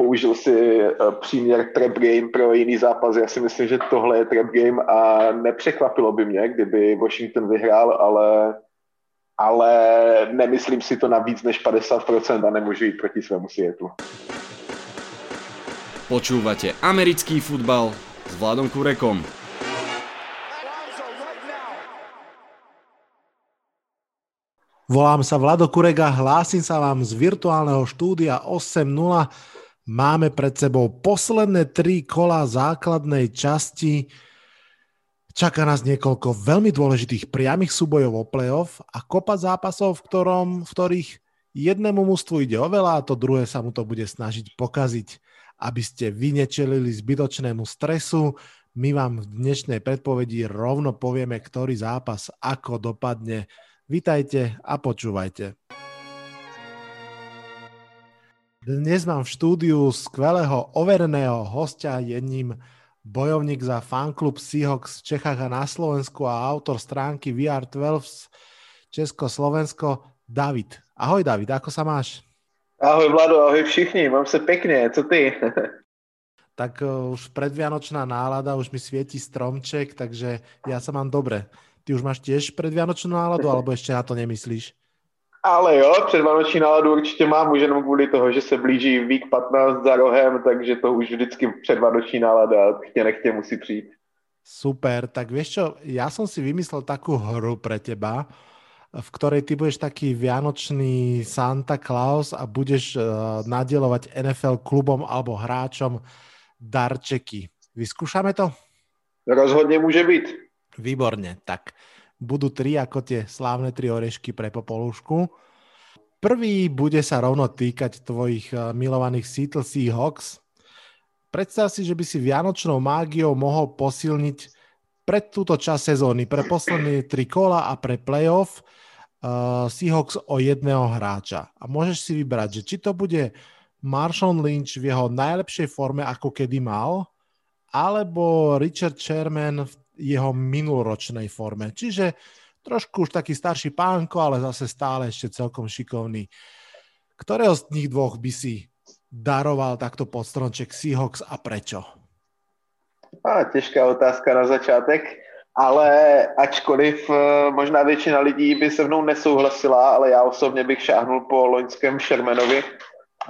použil si příměr trap game pro jiný zápas. Já si myslím, že tohle je trap game a nepřekvapilo by mě, kdyby Washington vyhrál, ale ale nemyslím si to na víc než 50% a nemůžu jít proti svému světu. Počúvate americký futbal s Vladom Kurekom. Volám sa Vlado Kurega, hlásim sa vám z virtuálneho štúdia 8.0. Máme pred sebou posledné tri kola základnej časti Čaká nás niekoľko veľmi dôležitých priamých súbojov o playoff a kopa zápasov, v, ktorom, v ktorých jednému mústvu ide o veľa a to druhé sa mu to bude snažiť pokaziť. Aby ste vy nečelili zbytočnému stresu, my vám v dnešnej predpovedi rovno povieme, ktorý zápas ako dopadne. Vítajte a počúvajte. Dnes mám v štúdiu skvelého overeného hostia jedním bojovník za fanklub Seahawks v Čechách a na Slovensku a autor stránky VR12 Česko-Slovensko David. Ahoj David, ako sa máš? Ahoj Vlado, ahoj všichni, mám se pekne, co ty? tak uh, už predvianočná nálada, už mi svieti stromček, takže ja sa mám dobre. Ty už máš tiež predvianočnú náladu, alebo ešte na to nemyslíš? Ale jo, předvánoční náladu určitě mám, už jenom kvůli toho, že se blíží vík 15 za rohem, takže to už vždycky předvánoční nálada chtě nechtě musí přijít. Super, tak vieš čo, ja som si vymyslel takú hru pre teba, v ktorej ty budeš taký vianočný Santa Claus a budeš uh, nadielovať NFL klubom alebo hráčom darčeky. Vyskúšame to? Rozhodne môže byť. Výborne, tak budú tri ako tie slávne tri orešky pre Popolušku. Prvý bude sa rovno týkať tvojich eh, milovaných Seattle Seahawks. Predstav si, že by si vianočnou mágiou mohol posilniť pred túto čas sezóny, pre posledné tri kola a pre playoff uh, Seahawks o jedného hráča. A môžeš si vybrať, že či to bude Marshawn Lynch v jeho najlepšej forme, ako kedy mal, alebo Richard Sherman v jeho minuloročnej forme. Čiže trošku už taký starší pánko, ale zase stále ešte celkom šikovný. Ktorého z nich dvoch by si daroval takto podstronček Seahawks a prečo? A, těžká otázka na začátek, ale ačkoliv eh, možná většina lidí by se mnou nesouhlasila, ale já osobně bych šáhnul po loňském Shermanovi,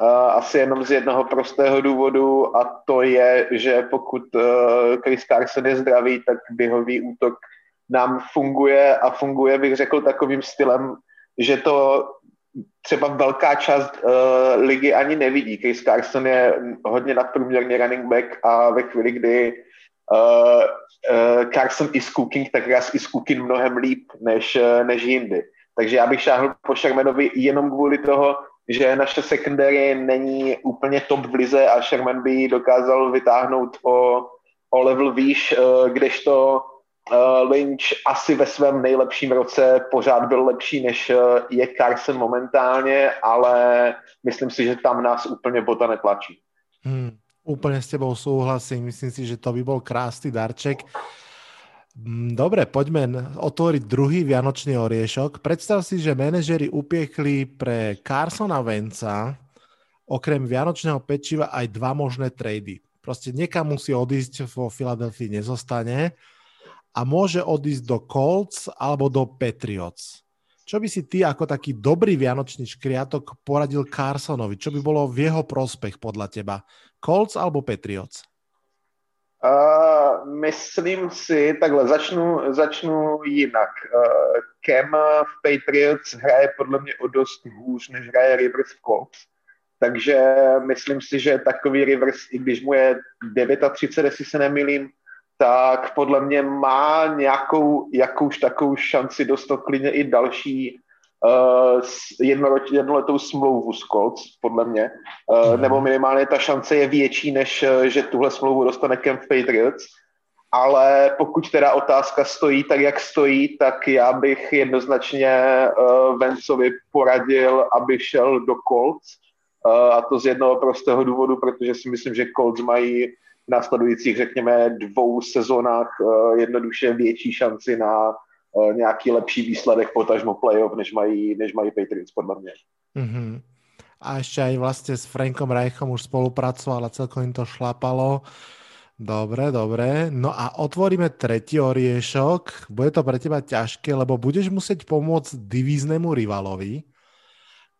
asi jenom z jednoho prostého důvodu a to je, že pokud uh, Chris Carson je zdravý, tak běhový útok nám funguje a funguje, bych řekl, takovým stylem, že to třeba velká část uh, ligy ani nevidí. Chris Carson je hodně nadprůměrný running back a ve chvíli, kdy uh, uh, Carson is cooking, tak raz is cooking mnohem líp než, uh, než jindy. Takže já bych šáhl po Shermanovi jenom kvůli toho, že naše secondary není úplně top v lize a Sherman by dokázal vytáhnout o, o level výš, eh, kdežto eh, Lynch asi ve svém nejlepším roce pořád byl lepší, než eh, je Carson momentálně, ale myslím si, že tam nás úplně bota netlačí. Hmm, úplně s tebou souhlasím, myslím si, že to by byl krásný darček. Mm, dobre, poďme otvoriť druhý vianočný oriešok. Predstav si, že manažeri upiekli pre Carsona Venca okrem vianočného pečiva aj dva možné trady. Proste niekam musí odísť vo Filadelfii nezostane a môže odísť do Colts alebo do Patriots. Čo by si ty ako taký dobrý vianočný škriatok poradil Carsonovi? Čo by bolo v jeho prospech podľa teba? Colts alebo Patriots? Uh, myslím si, takhle začnu, začnu jinak. Uh, Cam v Patriots hraje podle mě o dost hůř, než hraje Rivers v Colts. Takže myslím si, že takový Rivers, i když mu je 39, jestli se nemilím, tak podle mě má nějakou jakouž takovou šanci dostat klidně i další uh, jednoletou smlouvu s Colts, podle mě. Uh. Nebo minimálně ta šance je větší, než uh, že tuhle smlouvu dostane Camp Patriots. Ale pokud teda otázka stojí tak, jak stojí, tak já bych jednoznačně uh, Vencovi poradil, aby šel do Colts. Uh, a to z jednoho prostého důvodu, protože si myslím, že Colts mají v následujících, řekněme, dvou sezónách uh, jednoduše větší šanci na uh, nějaký lepší výsledek potažmo playoff, než mají, než mají Patriots, podle mě. Mm-hmm. a ešte aj vlastne s Frankom Reichom už spolupracoval a celkom im to šlapalo. Dobre, dobre. No a otvoríme tretí oriešok. Bude to pre teba ťažké, lebo budeš musieť pomôcť divíznemu rivalovi.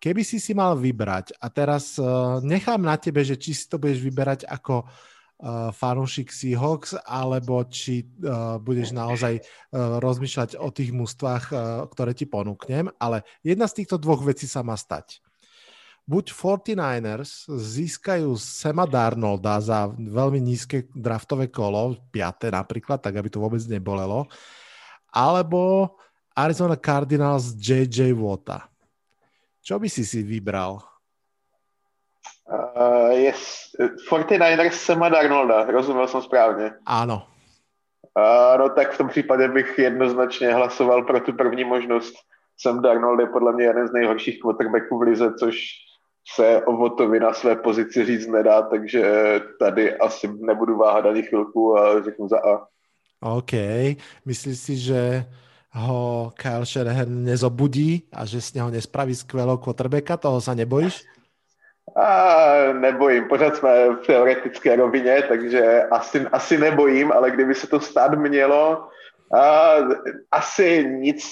Keby si si mal vybrať, a teraz uh, nechám na tebe, že či si to budeš vyberať ako uh, fanúšik Seahawks, alebo či uh, budeš naozaj uh, rozmýšľať o tých mústvách, uh, ktoré ti ponúknem, ale jedna z týchto dvoch vecí sa má stať buď 49ers získajú Sema Darnolda za veľmi nízke draftové kolo, 5. napríklad, tak aby to vôbec nebolelo, alebo Arizona Cardinals JJ Wota. Čo by si si vybral? Uh, yes. 49ers Sema Darnolda, rozuměl jsem správně. Ano. Uh, no tak v tom případě bych jednoznačně hlasoval pro tu první možnost. Sam Darnold je podle mě jeden z nejhorších quarterbacků v lize, což se o Votovi na své pozici říct nedá, takže tady asi nebudu váhat ani chvilku a řeknu za A. OK. Myslíš si, že ho Kyle Shanahan nezobudí a že z něho nespraví skvělou quarterbacka? Toho se nebojíš? A nebojím, pořád jsme v teoretické rovině, takže asi, asi nebojím, ale kdyby se to stát mělo, a asi nic,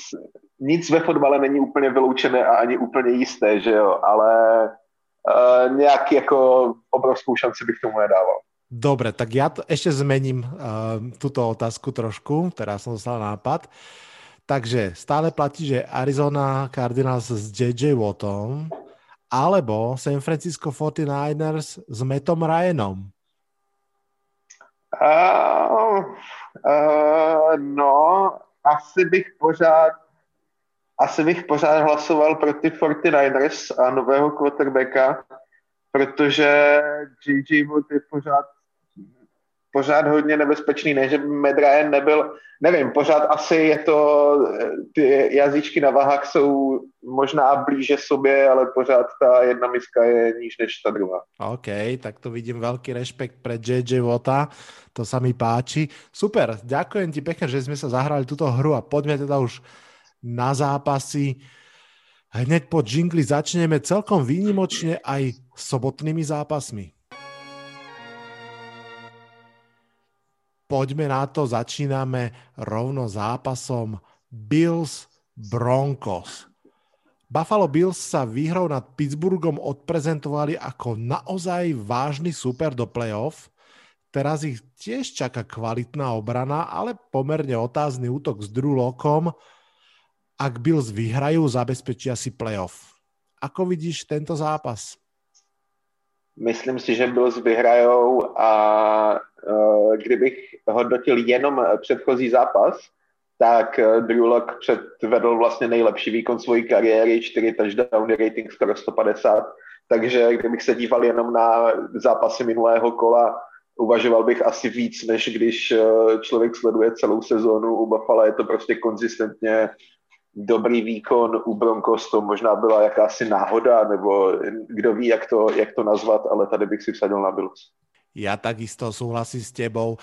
nic ve fotbale není úplně vyloučené a ani úplně jisté, že jo, ale uh, nějaký jako obrovskou šanci bych tomu nedával. Dobre, tak ja to ešte zmením uh, túto otázku trošku, teraz som dostal nápad. Takže stále platí, že Arizona Cardinals s JJ Wattom alebo San Francisco 49ers s Metom Ryanom. Uh, uh, no, asi bych pořád asi bych pořád hlasoval pro ty 49ers a nového quarterbacka, protože Gigi Wood je pořád, pořád hodně nebezpečný, ne, že Ryan nebyl, nevím, pořád asi je to, ty jazyčky na vahách jsou možná blíže sobě, ale pořád ta jedna miska je níž než ta druhá. OK, tak to vidím veľký rešpekt pre JJ Vota, to sa mi páči. Super, ďakujem ti pekne, že sme sa zahrali túto hru a poďme teda už na zápasy. Hneď po džingli začneme celkom výnimočne aj sobotnými zápasmi. Poďme na to, začíname rovno zápasom Bills Broncos. Buffalo Bills sa výhrou nad Pittsburghom odprezentovali ako naozaj vážny super do playoff. Teraz ich tiež čaká kvalitná obrana, ale pomerne otázny útok s Drew Lockom, ak Bills vyhrajú, zabezpečia si playoff. Ako vidíš tento zápas? Myslím si, že Bills vyhrajou a kdybych hodnotil jenom předchozí zápas, tak uh, Drew Lock předvedl vlastně nejlepší výkon svojí kariéry, 4 touchdowny, rating skoro 150, takže kdybych se díval jenom na zápasy minulého kola, uvažoval bych asi víc, než když člověk sleduje celou sezónu. U Buffalo je to prostě konzistentně dobrý výkon u Broncos to možná byla jakási náhoda, nebo kdo ví, jak to, jak to nazvat, ale tady bych si vsadil na Bills. Ja takisto súhlasím s tebou.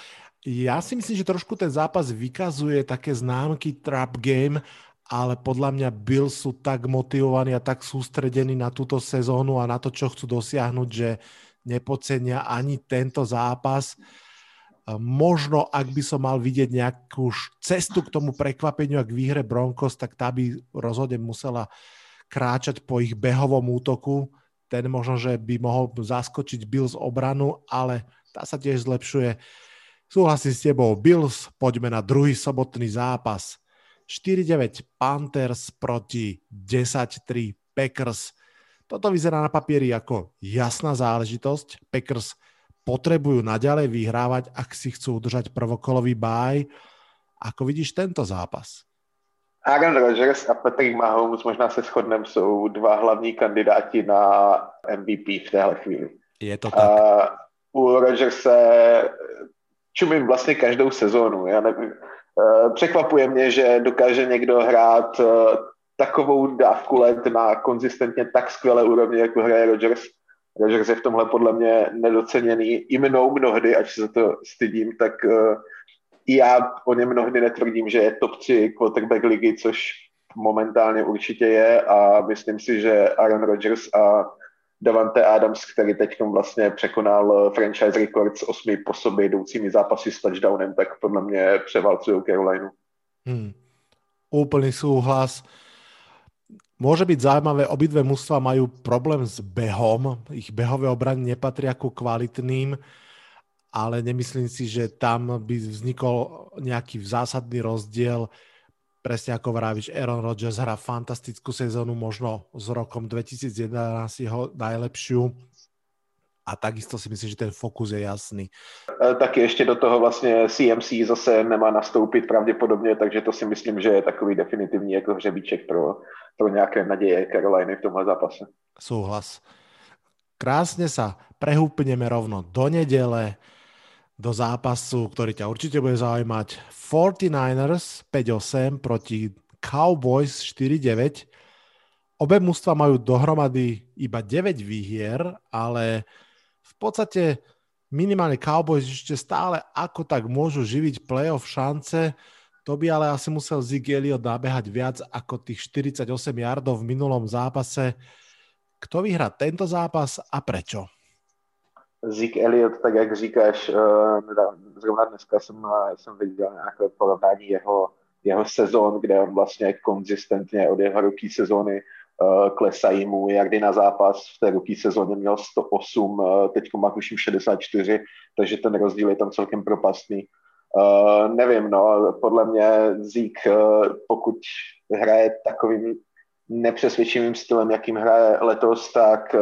Ja si myslím, že trošku ten zápas vykazuje také známky trap game, ale podľa mňa Bills sú tak motivovaní a tak sústredení na túto sezónu a na to, čo chcú dosiahnuť, že nepocenia ani tento zápas. Možno, ak by som mal vidieť nejakú cestu k tomu prekvapeniu a k výhre Broncos, tak tá by rozhodne musela kráčať po ich behovom útoku. Ten možno, že by mohol zaskočiť Bills obranu, ale tá sa tiež zlepšuje. Súhlasím s tebou. Bills, poďme na druhý sobotný zápas. 4-9 Panthers proti 10-3 Packers. Toto vyzerá na papieri ako jasná záležitosť. Packers potrebujú naďalej vyhrávať, ak si chcú udržať prvokolový báj. Ako vidíš tento zápas? Aaron Rodgers a Patrick Mahomes, možná se shodneme, jsou dva hlavní kandidáti na MVP v téhle chvíli. Je to tak. Uh, u Rodgerse čumím vlastně každou sezónu. Já nevím, uh, překvapuje mě, že dokáže někdo hrát uh, takovou dávku let na konzistentně tak skvělé úrovni, jako hraje Rodgers. Rodgers je v tomhle podle mě nedoceněný i mnou mnohdy, ať se za to stydím, tak i já o něm mnohdy netvrdím, že je top 3 quarterback ligy, což momentálně určitě je a myslím si, že Aaron Rodgers a Davante Adams, který teď vlastně překonal franchise record s osmi po sobě jdoucími zápasy s touchdownem, tak podle mě převálcují Carolinu. Hmm. Úplný súhlas. Môže byť zaujímavé, obidve mužstva majú problém s behom, ich behové obrany nepatria ku kvalitným, ale nemyslím si, že tam by vznikol nejaký zásadný rozdiel. Presne ako vravíš, Aaron Rodgers hrá fantastickú sezónu, možno s rokom 2011 jeho najlepšiu a takisto si myslím, že ten fokus je jasný. E, taky ještě do toho vlastně CMC zase nemá nastoupit pravděpodobně, takže to si myslím, že je takový definitivní jako hřebíček pro, pro nějaké naděje Caroliny v tomhle zápase. Souhlas. Krásne sa prehúpneme rovno do nedele, do zápasu, ktorý ťa určite bude zaujímať. 49ers 5-8 proti Cowboys 4-9. Obe mužstva majú dohromady iba 9 výhier, ale v podstate minimálne Cowboys ešte stále ako tak môžu živiť playoff šance. To by ale asi musel Zig Elliot nabehať viac ako tých 48 yardov v minulom zápase. Kto vyhrá tento zápas a prečo? Zig Elliot, tak jak říkáš, eh, zrovna dneska jsem, eh, jsem viděl nějaké porovnání jeho, jeho sezón, kde on vlastně konzistentně od jeho ruky sezóny Eh, klesají mu jardy na zápas. V té ruky sezóně měl 108, eh, teď má tuším 64, takže ten rozdíl je tam celkem propastný. Nevím, no, podle mě Zík, pokud hraje takovým nepřesvědčivým stylem, jakým hraje letos, tak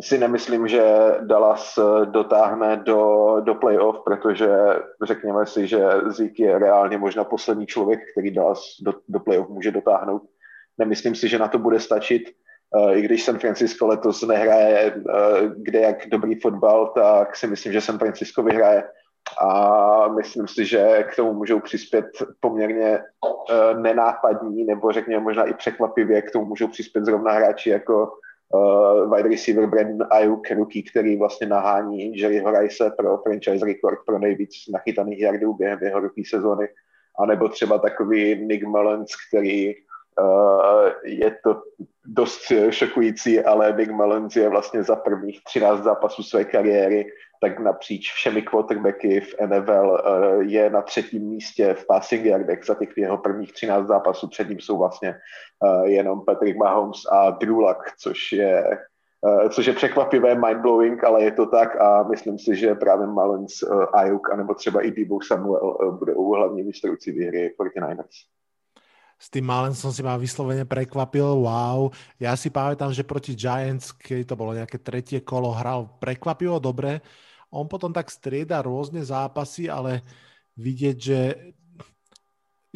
si nemyslím, že Dallas dotáhne do, do playoff, protože řekněme si, že Zík je reálně možná poslední člověk, který Dallas do, do playoff může dotáhnout. Nemyslím si, že na to bude stačit. Eh, I když San Francisco letos nehraje eh, kde jak dobrý fotbal, tak si myslím, že San Francisco vyhraje. A myslím si, že k tomu můžou přispět poměrně eh, nenápadní, nebo řekněme možná i překvapivě, k tomu můžou přispět zrovna hráči jako uh, wide receiver Brandon Ayuk, rookie, který vlastně nahání Jerryho Rice pro franchise record pro nejvíc nachytaných jardů během jeho rookie sezóny, anebo třeba takový Nick Mullins, který je to dost šokující, ale Big Mullins je vlastně za prvních 13 zápasů své kariéry, tak napříč všemi quarterbacky v NFL uh, je na třetím místě v passing yardech za těch jeho prvních 13 zápasů. Před ním jsou vlastně uh, jenom Patrick Mahomes a Drew Luck, což je což je překvapivé, mindblowing, ale je to tak a myslím si, že právě Mullins, Ayuk, anebo třeba i Debo Samuel budou hlavní vystrouci výhry 49ers s tým Malen som si ma vyslovene prekvapil, wow. Ja si pamätám, že proti Giants, keď to bolo nejaké tretie kolo, hral prekvapivo dobre. On potom tak strieda rôzne zápasy, ale vidieť, že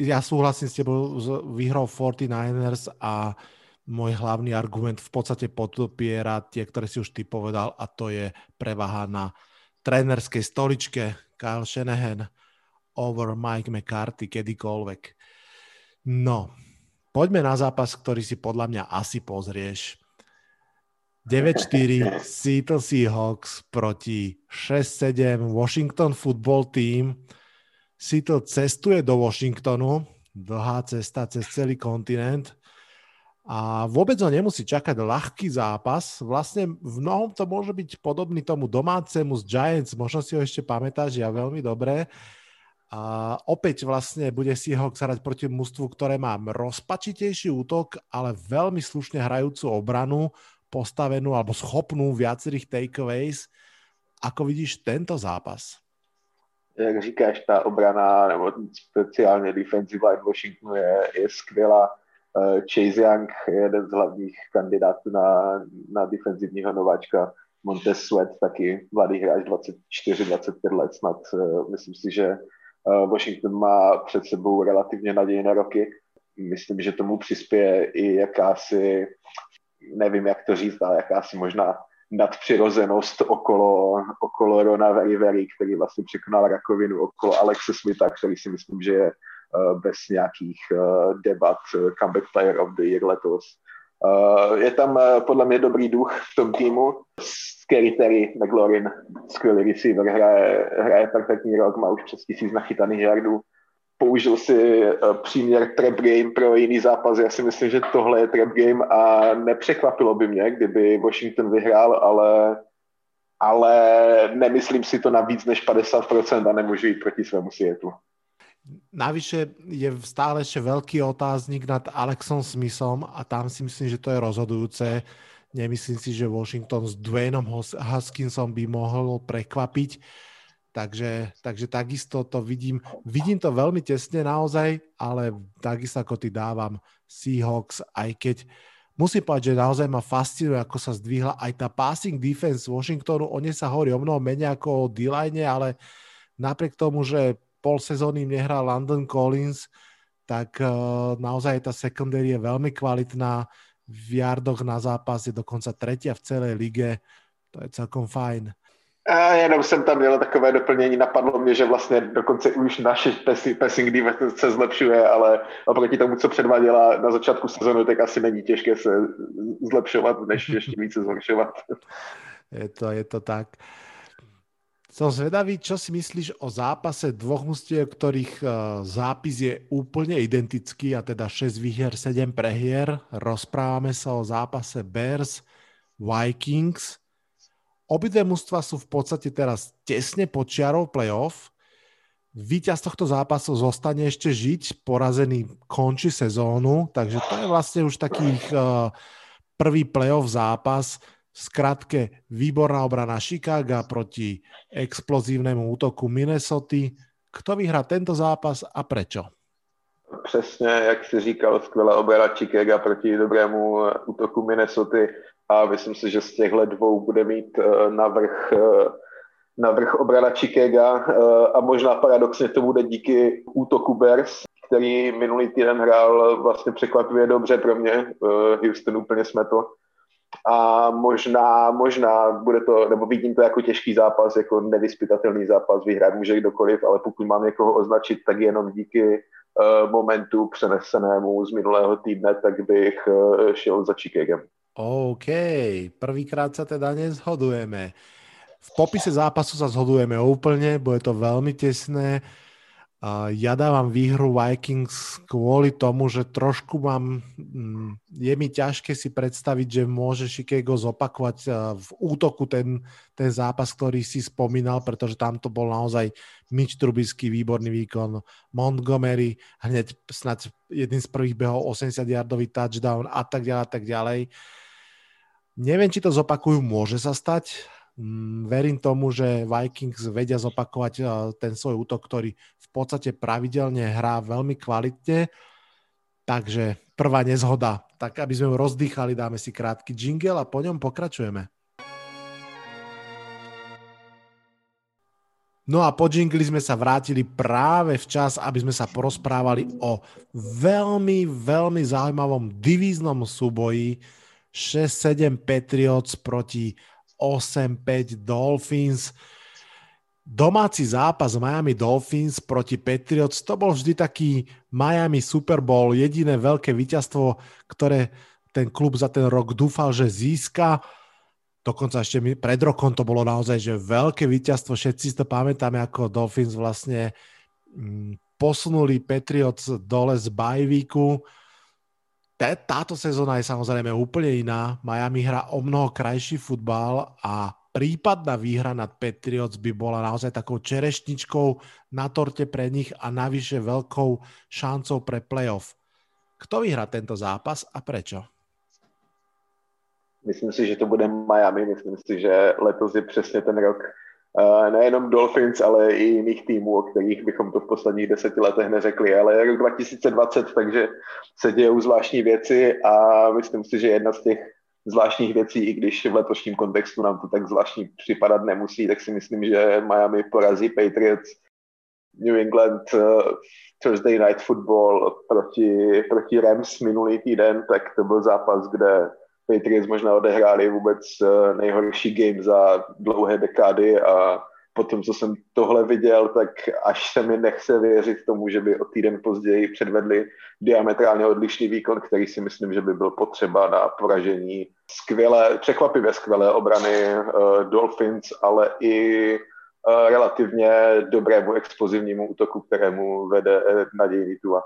ja súhlasím s tebou výhrou 49ers a môj hlavný argument v podstate podopiera tie, ktoré si už ty povedal a to je prevaha na trénerskej stoličke Kyle Shanahan over Mike McCarthy kedykoľvek. No, poďme na zápas, ktorý si podľa mňa asi pozrieš. 9-4 Seattle Seahawks proti 6-7 Washington Football Team. Seattle cestuje do Washingtonu, dlhá cesta cez celý kontinent a vôbec ho nemusí čakať ľahký zápas. Vlastne v mnohom to môže byť podobný tomu domácemu z Giants, možno si ho ešte pamätáš, ja veľmi dobre. A opäť vlastne bude Seahawks hrať proti mústvu, ktoré má rozpačitejší útok, ale veľmi slušne hrajúcu obranu, postavenú alebo schopnú viacerých takeaways. Ako vidíš tento zápas? Jak říkáš, ta obrana, nebo speciálně defensive line Washingtonu je, je skvělá. Eh, Chase Young je jeden z hlavních kandidátů na, na defenzivního nováčka. Montez Sweat taky mladý hráč 24-25 let snad. Eh, myslím si, že Washington má před sebou relativně nadějné roky. Myslím, že tomu přispěje i jakási, nevím jak to říct, ale jakási možná nadpřirozenost okolo, okolo Rona Very, který vlastně překonal rakovinu, okolo Alexe Smitha, který si myslím, že je eh, bez nějakých eh, debat comeback player of the year letos. Je tam podle mě dobrý duch v tom týmu. Scary Terry McLaurin, skvělý receiver, hraje, hraje perfektní rok, má už přes tisíc nachytaných jardů. použil si příměr trap game pro jiný zápas. Já si myslím, že tohle je trap game a nepřekvapilo by mě, kdyby Washington vyhrál, ale ale nemyslím si to na víc než 50% a nemůžu jít proti svému světu. Navyše je stále ešte veľký otáznik nad Alexom Smithom a tam si myslím, že to je rozhodujúce. Nemyslím si, že Washington s Dwaynom Huskinsom by mohol prekvapiť. Takže, takže takisto to vidím. Vidím to veľmi tesne naozaj, ale takisto ako ty dávam Seahawks, aj keď musím povedať, že naozaj ma fascinuje, ako sa zdvihla aj tá passing defense Washingtonu. O nej sa hovorí o mnoho menej ako o d ale napriek tomu, že pol sezóny nehrá London Collins, tak uh, naozaj tá secondary je veľmi kvalitná. V jardoch na zápas je dokonca tretia v celé lige. To je celkom fajn. A jenom jsem tam měl takové doplnění, napadlo mě, že vlastně dokonce už naše passing defense se zlepšuje, ale oproti tomu, co předváděla na začátku sezóny, tak asi není těžké se zlepšovat, než ještě více zhoršovat. Je to, je to tak. Som zvedavý, čo si myslíš o zápase dvoch mustiev, ktorých uh, zápis je úplne identický, a teda 6 výher, 7 prehier. Rozprávame sa o zápase Bears Vikings. Obidve mužstva sú v podstate teraz tesne pod čiarou playoff. Výťaz tohto zápasu zostane ešte žiť, porazený končí sezónu, takže to je vlastne už takých uh, prvý playoff zápas Skratke, výborná obrana Chicago proti explozívnemu útoku Minnesota. Kto vyhrá tento zápas a prečo? Přesně, jak si říkal, skvělá obrana Chicago proti dobrému útoku Minnesota a myslím si, že z těchto dvou bude mít eh, navrh, eh, navrh obrana Chicago eh, a možná paradoxně to bude díky útoku Bears, který minulý týden hrál vlastně překvapivě dobře pro mě. Houston úplně smetl a možná, možná bude to, nebo vidím to jako těžký zápas, jako nevyspytatelný zápas, vyhrát může kdokoliv, ale pokud mám někoho označit, tak jenom díky uh, momentu přenesenému z minulého týdne, tak bych uh, šel za Chicagem. OK, prvýkrát sa teda nezhodujeme. V popise zápasu sa zhodujeme úplne, bude to veľmi tesné. Ja dávam výhru Vikings kvôli tomu, že trošku mám, mm, je mi ťažké si predstaviť, že môže Chicago zopakovať v útoku ten, ten zápas, ktorý si spomínal, pretože tam to bol naozaj Mitch Trubisky, výborný výkon, Montgomery, hneď snad jedným z prvých behov 80-yardový touchdown a tak ďalej a tak ďalej. Neviem, či to zopakujú, môže sa stať, verím tomu, že Vikings vedia zopakovať eh, ten svoj útok, ktorý v podstate pravidelne hrá veľmi kvalitne. Takže prvá nezhoda. Tak aby sme ju rozdýchali, dáme si krátky jingle a po ňom pokračujeme. No a po jingli sme sa vrátili práve včas, aby sme sa porozprávali o veľmi, veľmi zaujímavom divíznom súboji 6-7 Patriots proti 8-5 Dolphins. Domáci zápas Miami Dolphins proti Patriots, to bol vždy taký Miami Super Bowl, jediné veľké víťazstvo, ktoré ten klub za ten rok dúfal, že získa. Dokonca ešte pred rokom to bolo naozaj že veľké víťazstvo, všetci si to pamätáme, ako Dolphins vlastne mm, posunuli Patriots dole z bajvíku táto sezóna je samozrejme úplne iná. Miami hrá o mnoho krajší futbal a prípadná výhra nad Patriots by bola naozaj takou čerešničkou na torte pre nich a navyše veľkou šancou pre playoff. Kto vyhrá tento zápas a prečo? Myslím si, že to bude Miami. Myslím si, že letos je přesně ten rok, nejenom Dolphins, ale i jiných týmů, o kterých bychom to v posledních deseti letech neřekli. Ale je rok 2020, takže se dějou zvláštní věci a myslím si, že jedna z těch zvláštních věcí, i když v letošním kontextu nám to tak zvláštní připadat nemusí, tak si myslím, že Miami porazí Patriots New England uh, Thursday Night Football proti, proti Rams minulý týden, tak to byl zápas, kde Patriots možná odehráli vůbec eh, nejhorší game za dlouhé dekády a potom, co jsem tohle viděl, tak až se mi nechce věřit tomu, že by o týden později předvedli diametrálně odlišný výkon, který si myslím, že by byl potřeba na poražení skvělé, překvapivě skvělé obrany uh, Dolphins, ale i relativně dobrému explozivnímu útoku, kterému vede nadějný Tua.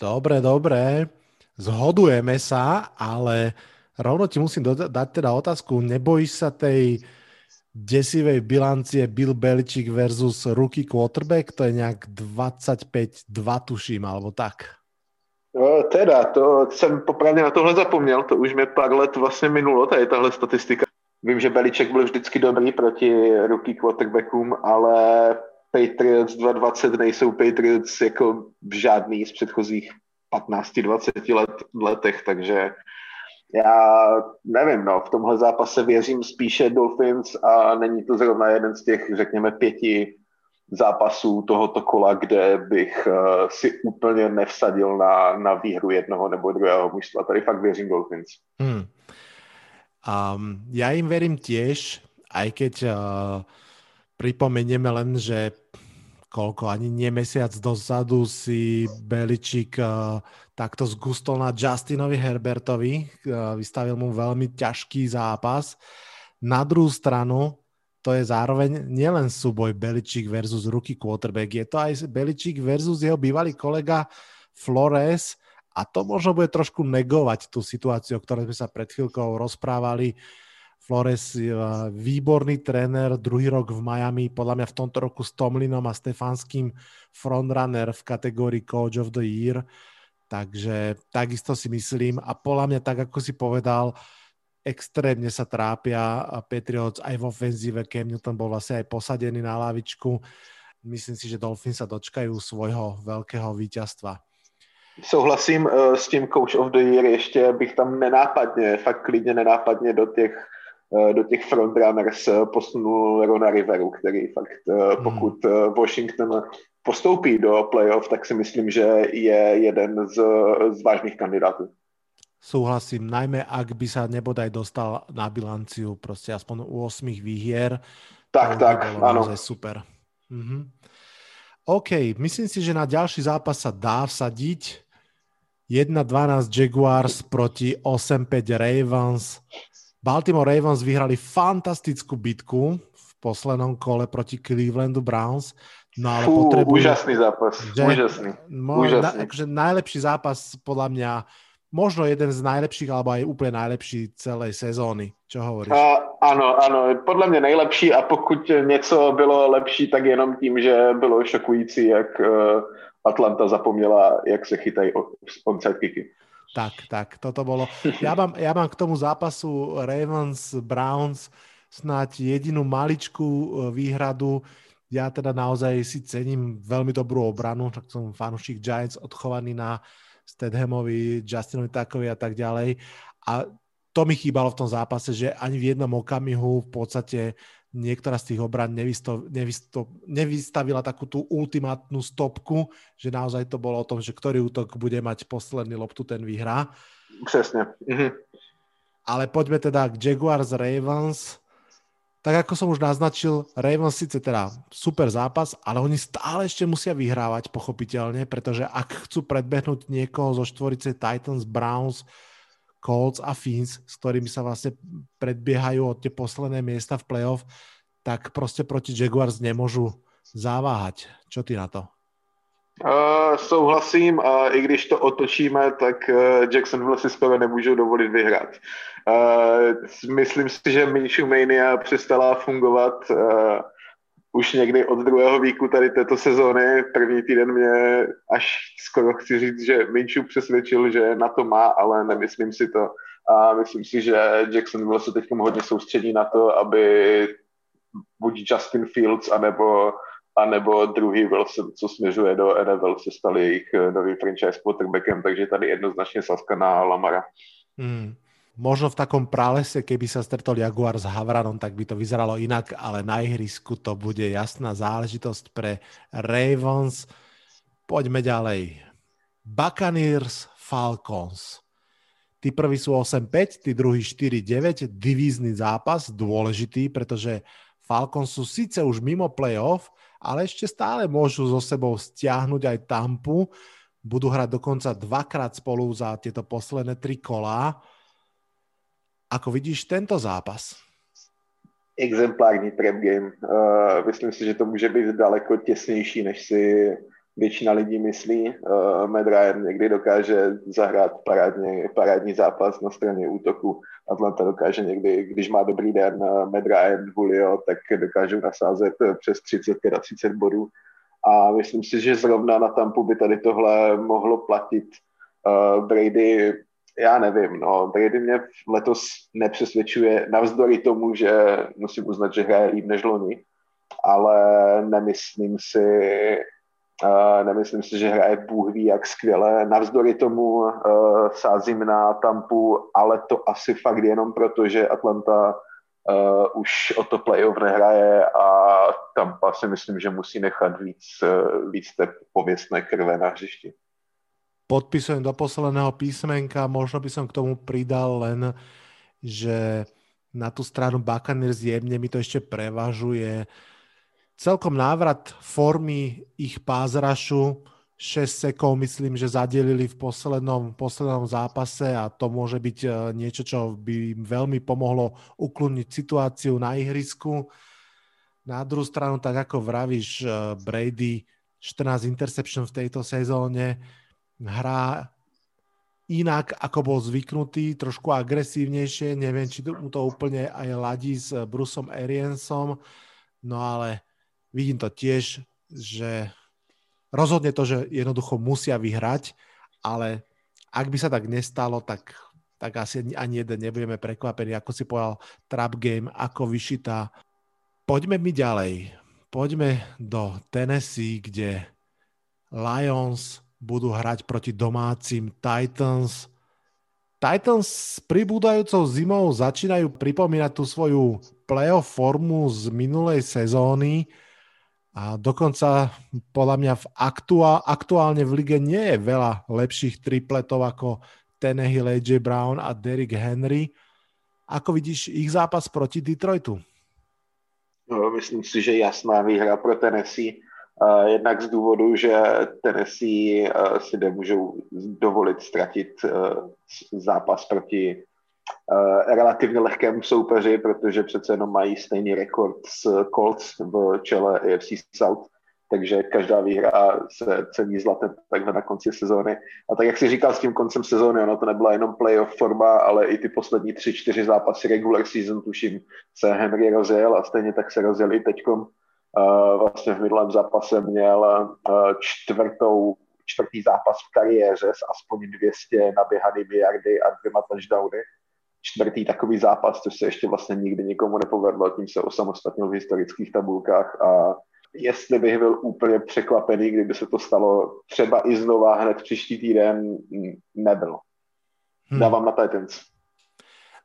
Dobre, dobre. Zhodujeme sa, ale rovno ti musím dať teda otázku. Nebojíš sa tej desivej bilancie Bill Belichick versus rookie quarterback? To je nejak 25-2 tuším, alebo tak. No, teda, to jsem popravdě na tohle zapomněl, to už mi pár let vlastně minulo, tady tahle statistika. Vím, že Beliček byl vždycky dobrý proti rookie quarterbackům, ale Patriots 2.20 nejsou Patriots jako žádný z předchozích 15-20 let, letech, takže já nevím, no, v tomhle zápase věřím spíše Dolphins a není to zrovna jeden z těch, řekněme, pěti zápasů tohoto kola, kde bych uh, si úplně nevsadil na, na výhru jednoho nebo druhého mužstva. Tady fakt věřím Dolphins. Hmm. Um, ja im verím tiež, aj keď uh, pripomenieme len, že koľko, ani nie mesiac dozadu si Beličík uh, takto zgustol na Justinovi Herbertovi, uh, vystavil mu veľmi ťažký zápas. Na druhú stranu, to je zároveň nielen súboj Beličík versus rookie quarterback, je to aj Beličík versus jeho bývalý kolega Flores, a to možno bude trošku negovať tú situáciu, o ktorej sme sa pred chvíľkou rozprávali. Flores výborný tréner, druhý rok v Miami, podľa mňa v tomto roku s Tomlinom a Stefanským frontrunner v kategórii Coach of the Year. Takže takisto si myslím a podľa mňa tak, ako si povedal, extrémne sa trápia Patriots aj v ofenzíve. Cam Newton bol vlastne aj posadený na lavičku. Myslím si, že Dolphins sa dočkajú svojho veľkého víťazstva. Souhlasím uh, s tím Coach of the Year, ještě bych tam nenápadně, fakt klidně nenápadně do těch, do těch frontrunners uh, posunul Rona Riveru, který fakt, uh, pokud uh, Washington postoupí do playoff, tak si myslím, že je jeden z, z vážných kandidátů. Súhlasím, najmä ak by sa nebodaj dostal na bilanciu prostě aspoň u 8 výhier. Tak, tak, áno. super. Mhm. OK, myslím si, že na ďalší zápas sa dá vsadiť. 1-12 Jaguars proti 8-5 Ravens. Baltimore Ravens vyhrali fantastickú bitku v poslednom kole proti Clevelandu Browns. No ale Fú, potrebujú... Úžasný zápas. Že, úžasný. Mo, úžasný. Na, akože najlepší zápas podľa mňa možno jeden z najlepších, alebo aj úplne najlepší celej sezóny. Čo hovoríš? Uh, ano, ano, podle mě nejlepší a pokud něco bylo lepší, tak jenom tím, že bylo šokující, jak uh, Atlanta zapomněla, jak se chytají onside kicky. Tak, tak, toto bolo. Ja mám, ja mám k tomu zápasu Ravens, Browns snáď jedinú maličkú e, výhradu. Ja teda naozaj si cením veľmi dobrú obranu, tak som fanúšik Giants odchovaný na Stedhamovi, Justinovi Takovi a tak ďalej. A to mi chýbalo v tom zápase, že ani v jednom okamihu v podstate niektorá z tých obran nevysto, nevysto, nevystavila takú tú ultimátnu stopku, že naozaj to bolo o tom, že ktorý útok bude mať posledný loptu, ten vyhrá. Přesne. Mhm. Ale poďme teda k Jaguars Ravens. Tak ako som už naznačil, Ravens síce teda super zápas, ale oni stále ešte musia vyhrávať, pochopiteľne, pretože ak chcú predbehnúť niekoho zo štvorice Titans, Browns, Colts a Fins, s ktorými sa vlastne predbiehajú od tie posledné miesta v playoff, tak prostě proti Jaguars nemôžu zaváhať. Čo ty na to? Uh, souhlasím a i když to otočíme, tak uh, Jacksonville si skoro nemůžou dovolit vyhrát. Uh, myslím si, že Minshew Mania přestala fungovat uh, už někdy od druhého výku tady této sezóny. První týden mě až skoro chci říct, že Minču přesvědčil, že na to má, ale nemyslím si to. A myslím si, že Jacksonville se teď hodně soustředí na to, aby buď Justin Fields, anebo, anebo druhý Wilson, co směřuje do NFL, se stali jejich novým franchise quarterbackem, takže tady jednoznačně Saska na Lamara. Hmm možno v takom pralese, keby sa stretol Jaguar s Havranom, tak by to vyzeralo inak, ale na ihrisku to bude jasná záležitosť pre Ravens. Poďme ďalej. Buccaneers, Falcons. Tí prví sú 8-5, tí druhí 4-9. Divízny zápas, dôležitý, pretože Falcons sú síce už mimo playoff, ale ešte stále môžu so sebou stiahnuť aj Tampu. Budú hrať dokonca dvakrát spolu za tieto posledné tri kolá. Ako vidíš tento zápas? exemplární prep game. Uh, myslím si, že to může být daleko těsnější, než si většina lidí myslí. Uh, Matt Ryan někdy dokáže zahrát parádně, parádní zápas na straně útoku. Atlanta dokáže někdy, když má dobrý den uh, Matt Ryan, Julio, tak dokážou nasázet přes 30 30 bodů. A myslím si, že zrovna na Tampu by tady tohle mohlo platit. Uh, Brady já nevím, no, Brady mě letos nepřesvědčuje, navzdory tomu, že musím uznat, že hraje líp než loni, ale nemyslím si, uh, nemyslím si, že hraje Bůh ví jak skvěle. Navzdory tomu uh, sázím na Tampu, ale to asi fakt jenom proto, že Atlanta uh, už o to playoff nehraje a Tampa si myslím, že musí nechat víc, uh, víc té pověstné krve na hřišti podpisujem do posledného písmenka, možno by som k tomu pridal len, že na tú stranu Buccaneers jemne mi to ešte prevažuje. Celkom návrat formy ich pázrašu, 6 sekov myslím, že zadelili v poslednom, poslednom zápase a to môže byť e, niečo, čo by im veľmi pomohlo ukloniť situáciu na ihrisku. Na druhú stranu, tak ako vravíš, e, Brady 14 interception v tejto sezóne, hrá inak, ako bol zvyknutý, trošku agresívnejšie. Neviem, či mu to úplne aj ladí s Brusom Ariansom, no ale vidím to tiež, že rozhodne to, že jednoducho musia vyhrať, ale ak by sa tak nestalo, tak, tak asi ani jeden nebudeme prekvapení, ako si povedal, trap game, ako vyšitá. Poďme mi ďalej. Poďme do Tennessee, kde Lions budú hrať proti domácim Titans. Titans s pribúdajúcou zimou začínajú pripomínať tú svoju playoff formu z minulej sezóny a dokonca podľa mňa v aktuál, aktuálne v lige nie je veľa lepších tripletov ako Tenehill, AJ Brown a Derrick Henry. Ako vidíš ich zápas proti Detroitu? No, myslím si, že jasná výhra pro Tennessee Jednak z důvodu, že Tennessee eh, si nemůžou dovolit ztratit eh, zápas proti eh, relativně lehkému soupeři, protože přece jenom mají stejný rekord s Colts v čele AFC South, takže každá výhra se cení zlatem takhle na konci sezóny. A tak jak si říkal s tím koncem sezóny, ono to nebyla jenom playoff forma, ale i ty poslední tři, čtyři zápasy regular season, tuším, se Henry rozjel a stejně tak se rozjel i teďkom vlastně v minulém zápase měl čtvrtou, čtvrtý zápas v kariéře s aspoň 200 naběhanými yardy a dvěma touchdowny. Čtvrtý takový zápas, což se ještě vlastně nikdy nikomu nepovedlo, tím se osamostatnil v historických tabulkách a jestli bych byl úplně překvapený, kdyby se to stalo třeba i znova hned příští týden, nebyl. Hmm. Dávám na Titans.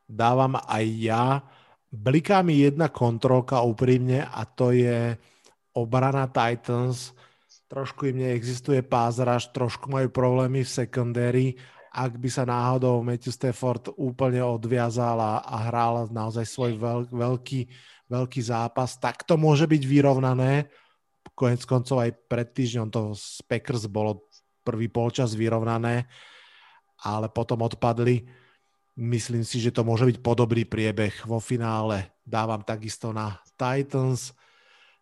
Dávam aj ja. Bliká mi jedna kontrolka úprimne a to je obrana Titans. Trošku im neexistuje pázraž, trošku majú problémy v secondary. Ak by sa náhodou Matthew Stafford úplne odviazal a hral naozaj svoj veľ, veľký, veľký zápas, tak to môže byť vyrovnané. Konec koncov aj pred týždňom to z Packers bolo prvý polčas vyrovnané, ale potom odpadli Myslím si, že to môže byť podobný priebeh vo finále. Dávam takisto na Titans.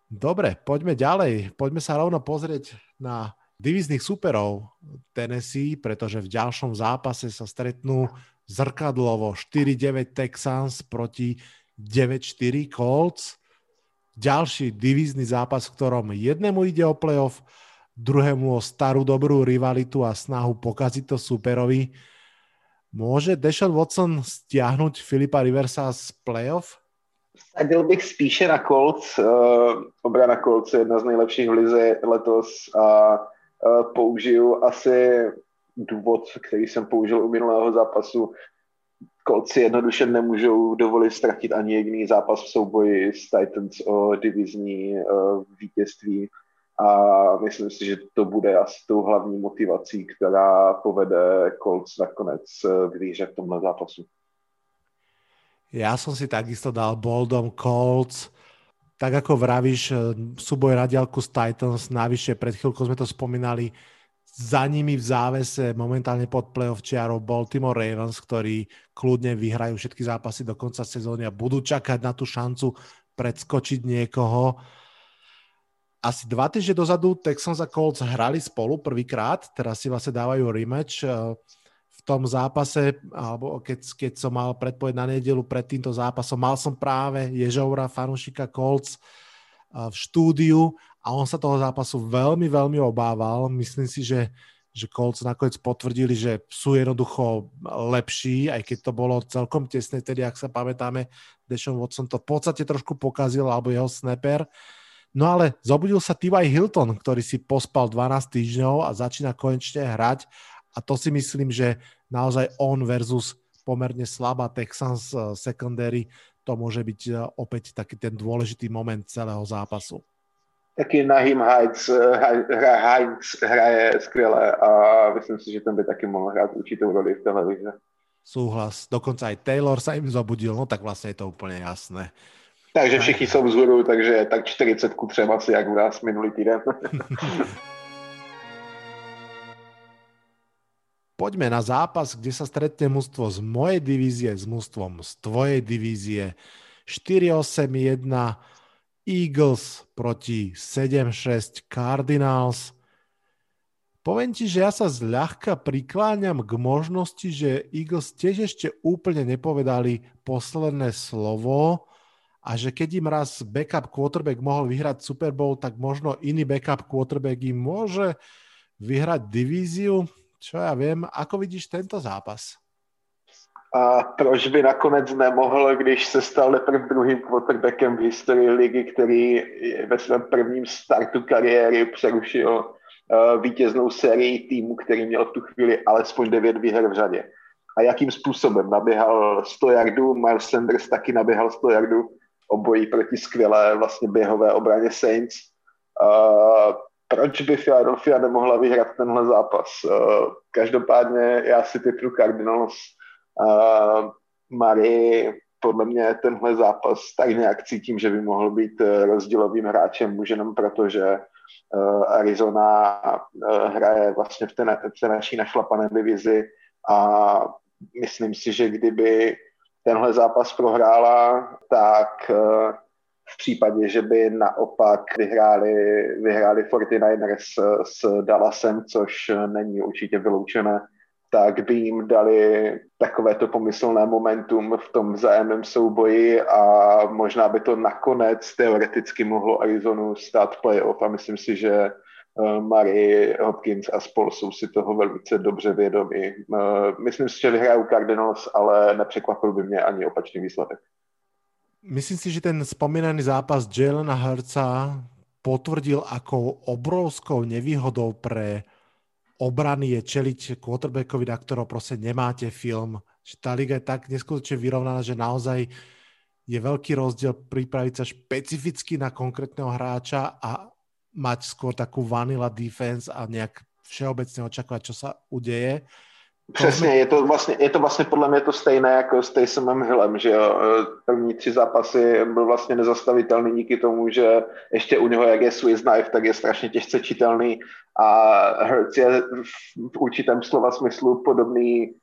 Dobre, poďme ďalej. Poďme sa rovno pozrieť na divizných superov Tennessee, pretože v ďalšom zápase sa stretnú zrkadlovo 4-9 Texans proti 9-4 Colts. Ďalší divizný zápas, v ktorom jednému ide o playoff, druhému o starú dobrú rivalitu a snahu pokaziť to superovi. Môže Deshaun Watson stiahnuť Filipa Riversa z playoff? Sadil bych spíše na Colts. Uh, obrana Colts je jedna z nejlepších v lize letos a uh, použiju asi důvod, který jsem použil u minulého zápasu. Si jednoduše nemůžou dovolit ztratit ani jediný zápas v souboji s Titans o divizní uh, vítězství a myslím si, že to bude asi tou hlavní motivací, která povede Colts nakonec k výhře v tomhle zápasu. Ja som si takisto dal boldom Colts. Tak ako vravíš, súboj na s Titans, navyše pred chvíľkou sme to spomínali, za nimi v závese momentálne pod playoff čiarou Baltimore Ravens, ktorí kľudne vyhrajú všetky zápasy do konca sezóny a budú čakať na tú šancu predskočiť niekoho. Asi dva týždne dozadu Texans a Colts hrali spolu prvýkrát, teraz si vlastne dávajú rematch eh, v tom zápase, alebo keď, keď som mal predpoveď na nedelu pred týmto zápasom, mal som práve Ježoura, fanúšika Colts eh, v štúdiu a on sa toho zápasu veľmi, veľmi obával. Myslím si, že, že Colts nakoniec potvrdili, že sú jednoducho lepší, aj keď to bolo celkom tesné, tedy ak sa pamätáme, Deshaun Watson to v podstate trošku pokazil, alebo jeho snapper. No ale zobudil sa T.Y. Hilton, ktorý si pospal 12 týždňov a začína konečne hrať a to si myslím, že naozaj on versus pomerne slabá Texans eh, secondary, to môže byť eh, opäť taký ten dôležitý moment celého zápasu taky Nahim Heights, Heights hraje skvěle a myslím si, že ten by taky mohl hrát určitou roli v televizi. Súhlas. Dokonca aj Taylor sa im zobudil, no tak vlastne je to úplne jasné. Takže všichni jsou vzhůru, takže tak 40 ku třem asi jak u nás minulý týden. Poďme na zápas, kde sa stretne mužstvo z mojej divízie s mužstvom z tvojej divízie. 4-8-1 Eagles proti 7-6 Cardinals. Poviem ti, že ja sa zľahka prikláňam k možnosti, že Eagles tiež ešte úplne nepovedali posledné slovo a že keď im raz backup quarterback mohol vyhrať Super Bowl, tak možno iný backup quarterback im môže vyhrať divíziu. Čo ja viem, ako vidíš tento zápas? A proč by nakonec nemohl, když se stal teprve druhým quarterbackem v historii ligy, který ve svém prvním startu kariéry přerušil uh, vítěznou sérii týmu, který měl v tu chvíli alespoň devět výher v řadě. A jakým způsobem naběhal 100 yardů, Miles Sanders taky naběhal 100 yardů, obojí proti skvělé vlastně běhové obraně Saints. Uh, proč by Philadelphia nemohla vyhrát tenhle zápas? Uh, každopádně já si typu Cardinals Uh, Mary podle mě tenhle zápas tak nějak cítím, že by mohl být eh, rozdílovým hráčem už jenom proto, že uh, Arizona uh, hraje vlastně v té, v té naší našlapané divizi a myslím si, že kdyby tenhle zápas prohrála, tak uh, v případě, že by naopak vyhráli, vyhráli 49ers s, s Dallasem, což není určitě vyloučené, tak by jim dali takovéto pomyslné momentum v tom vzájemném souboji a možná by to nakonec teoreticky mohlo Arizonu stát playoff. A myslím si, že eh, Murray, Hopkins a spol jsou si toho velice dobře vědomi. Eh, myslím si, že vyhrajou Cardinals, ale nepřekvapil by mě ani opačný výsledek. Myslím si, že ten spomínaný zápas Jalena Herca potvrdil, akou obrovskou nevýhodou pre obrany je čeliť quarterbackovi, na ktorého proste nemáte film. Že tá liga je tak neskutočne vyrovnaná, že naozaj je veľký rozdiel pripraviť sa špecificky na konkrétneho hráča a mať skôr takú vanilla defense a nejak všeobecne očakávať, čo sa udeje. Přesně, je to, vlastně, je to vlastně podle mě to stejné jako s Taysomem Hillem, že jo, první tři zápasy byl vlastně nezastavitelný díky tomu, že ještě u něho, jak je Swiss Knife, tak je strašně těžce čitelný a Hertz je v určitém slova smyslu podobný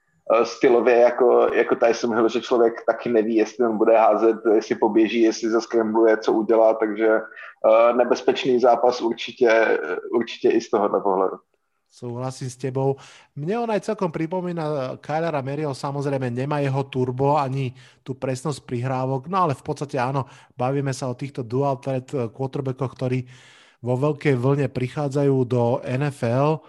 stylově jako, jako Tyson Hill, že člověk taky neví, jestli on bude házet, jestli poběží, jestli zaskrembluje, co udělá, takže uh, nebezpečný zápas určitě, určitě i z tohohle pohledu. Súhlasím s tebou. Mne on aj celkom pripomína Kylera Maryho, samozrejme nemá jeho turbo ani tú presnosť prihrávok, no ale v podstate áno, bavíme sa o týchto dual threat quarterbackoch, ktorí vo veľkej vlne prichádzajú do NFL.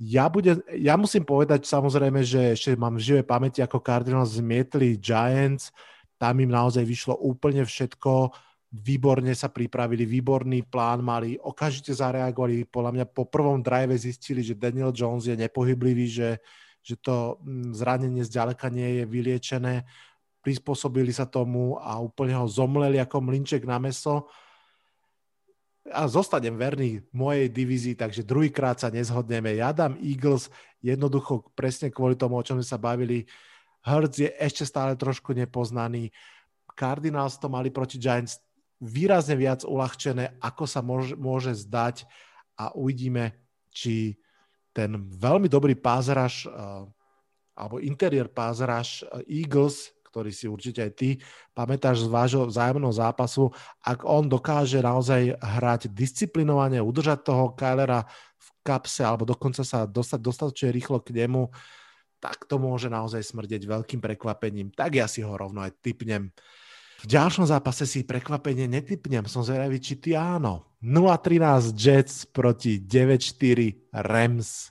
Ja, bude, ja musím povedať samozrejme, že ešte mám v živej pamäti, ako Cardinals zmietli Giants, tam im naozaj vyšlo úplne všetko. Výborne sa pripravili, výborný plán mali, okamžite zareagovali, podľa mňa po prvom drive zistili, že Daniel Jones je nepohyblivý, že, že to mm, zranenie zďaleka nie je vyliečené, prispôsobili sa tomu a úplne ho zomleli ako mlinček na meso a zostanem verný mojej divízii, takže druhýkrát sa nezhodneme. Ja dám Eagles jednoducho presne kvôli tomu, o čom sme sa bavili. Hurts je ešte stále trošku nepoznaný. Cardinals to mali proti Giants výrazne viac uľahčené, ako sa môže, môže zdať a uvidíme, či ten veľmi dobrý pázraž alebo interiér pázraž Eagles, ktorý si určite aj ty pamätáš z vášho vzájomného zápasu, ak on dokáže naozaj hrať disciplinovane, udržať toho Kylera v kapse alebo dokonca sa dostať dostatočne rýchlo k nemu, tak to môže naozaj smrdeť veľkým prekvapením. Tak ja si ho rovno aj typnem. V ďalšom zápase si prekvapenie netypnem, som zvedavý, či ty áno. 0-13 Jets proti 9-4 Rams.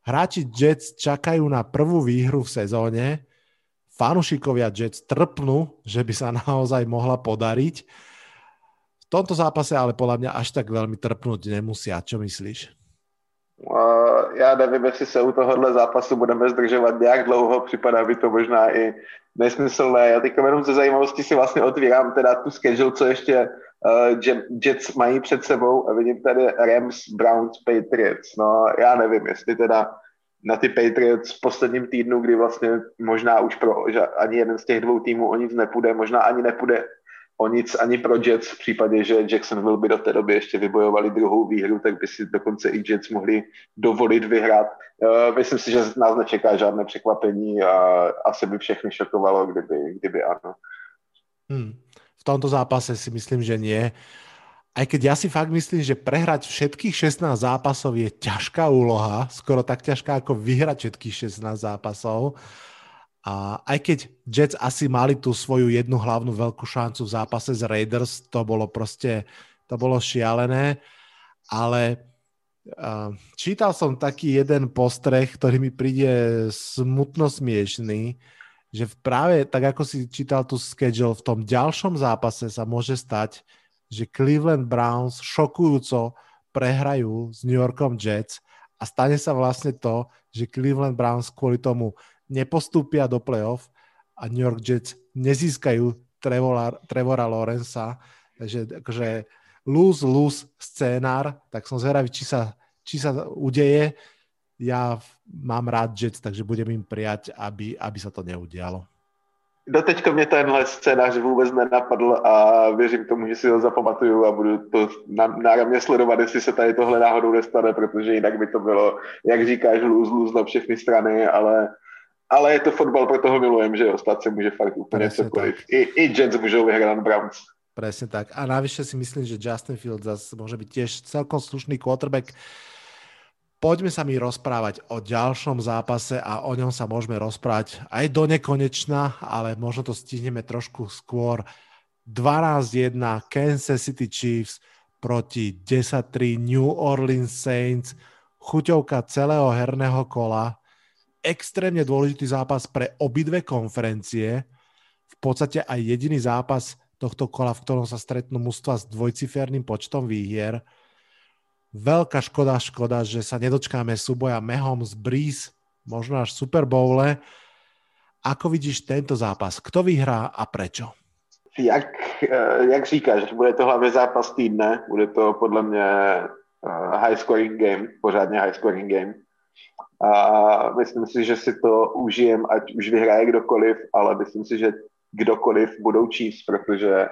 Hráči Jets čakajú na prvú výhru v sezóne. Fanušikovia Jets trpnú, že by sa naozaj mohla podariť. V tomto zápase ale podľa mňa až tak veľmi trpnúť nemusia. Čo myslíš? Uh, já nevím, jestli se u tohohle zápasu budeme zdržovat nějak dlouho, připadá by to možná i nesmyslné. Já teď jenom ze zajímavosti si vlastně otvírám teda tu schedule, co ještě uh, Jets mají před sebou a vidím tady Rams, Browns, Patriots. No já nevím, jestli teda na ty Patriots v posledním týdnu, kdy vlastně možná už pro že ani jeden z těch dvou týmů o nic nepůjde, možná ani nepůjde o nic ani pro Jets v případě, že Jacksonville by do té doby ještě vybojovali druhou výhru, tak by si dokonce i Jets mohli dovolit vyhrát. Uh, myslím si, že nás nečeká žádné překvapení a asi by všechny šokovalo, kdyby, kdyby ano. Hmm. V tomto zápase si myslím, že nie. Aj keď ja si fakt myslím, že prehrať všetkých 16 zápasov je ťažká úloha, skoro tak ťažká ako vyhrať všetkých 16 zápasov. A aj keď Jets asi mali tú svoju jednu hlavnú veľkú šancu v zápase z Raiders, to bolo proste, to bolo šialené, ale uh, čítal som taký jeden postreh, ktorý mi príde smutno smiešný, že práve tak, ako si čítal tú schedule, v tom ďalšom zápase sa môže stať, že Cleveland Browns šokujúco prehrajú s New Yorkom Jets a stane sa vlastne to, že Cleveland Browns kvôli tomu nepostúpia do playoff a New York Jets nezískajú Trevora, Trevora Lorenza, takže akože lose-lose scénár, tak som zvedavý, či sa, či sa udeje. Ja mám rád Jets, takže budem im prijať, aby, aby sa to neudialo. Doteďko mě tenhle scénář vůbec nenapadl a věřím tomu, že si ho zapamatuju a budu to náramně sledovat, jestli se tady tohle náhodou nestane, protože jinak by to bylo, jak říkáš, lose, lose na všechny strany, ale ale je to fotbal, proto ho milujem, že jo, stát se může fakt úplně cokoliv. I, I Jets můžou vyhrát na Browns. Presne tak. A navyše si myslím, že Justin Fields zase môže byť tiež celkom slušný quarterback. Poďme sa mi rozprávať o ďalšom zápase a o ňom sa môžeme rozprávať aj do nekonečna, ale možno to stihneme trošku skôr. 12-1 Kansas City Chiefs proti 10-3 New Orleans Saints. Chuťovka celého herného kola extrémne dôležitý zápas pre obidve konferencie. V podstate aj jediný zápas tohto kola, v ktorom sa stretnú mužstva s dvojciferným počtom výhier. Veľká škoda, škoda, že sa nedočkáme súboja z Breeze, možno až Super Bowle. Ako vidíš tento zápas? Kto vyhrá a prečo? Jak, eh, jak říkáš, bude to hlavně zápas týdne, bude to podle mě eh, high scoring game, pořádně high scoring game a myslím si, že si to užijem, ať už vyhraje kdokoliv, ale myslím si, že kdokoliv budou číst, protože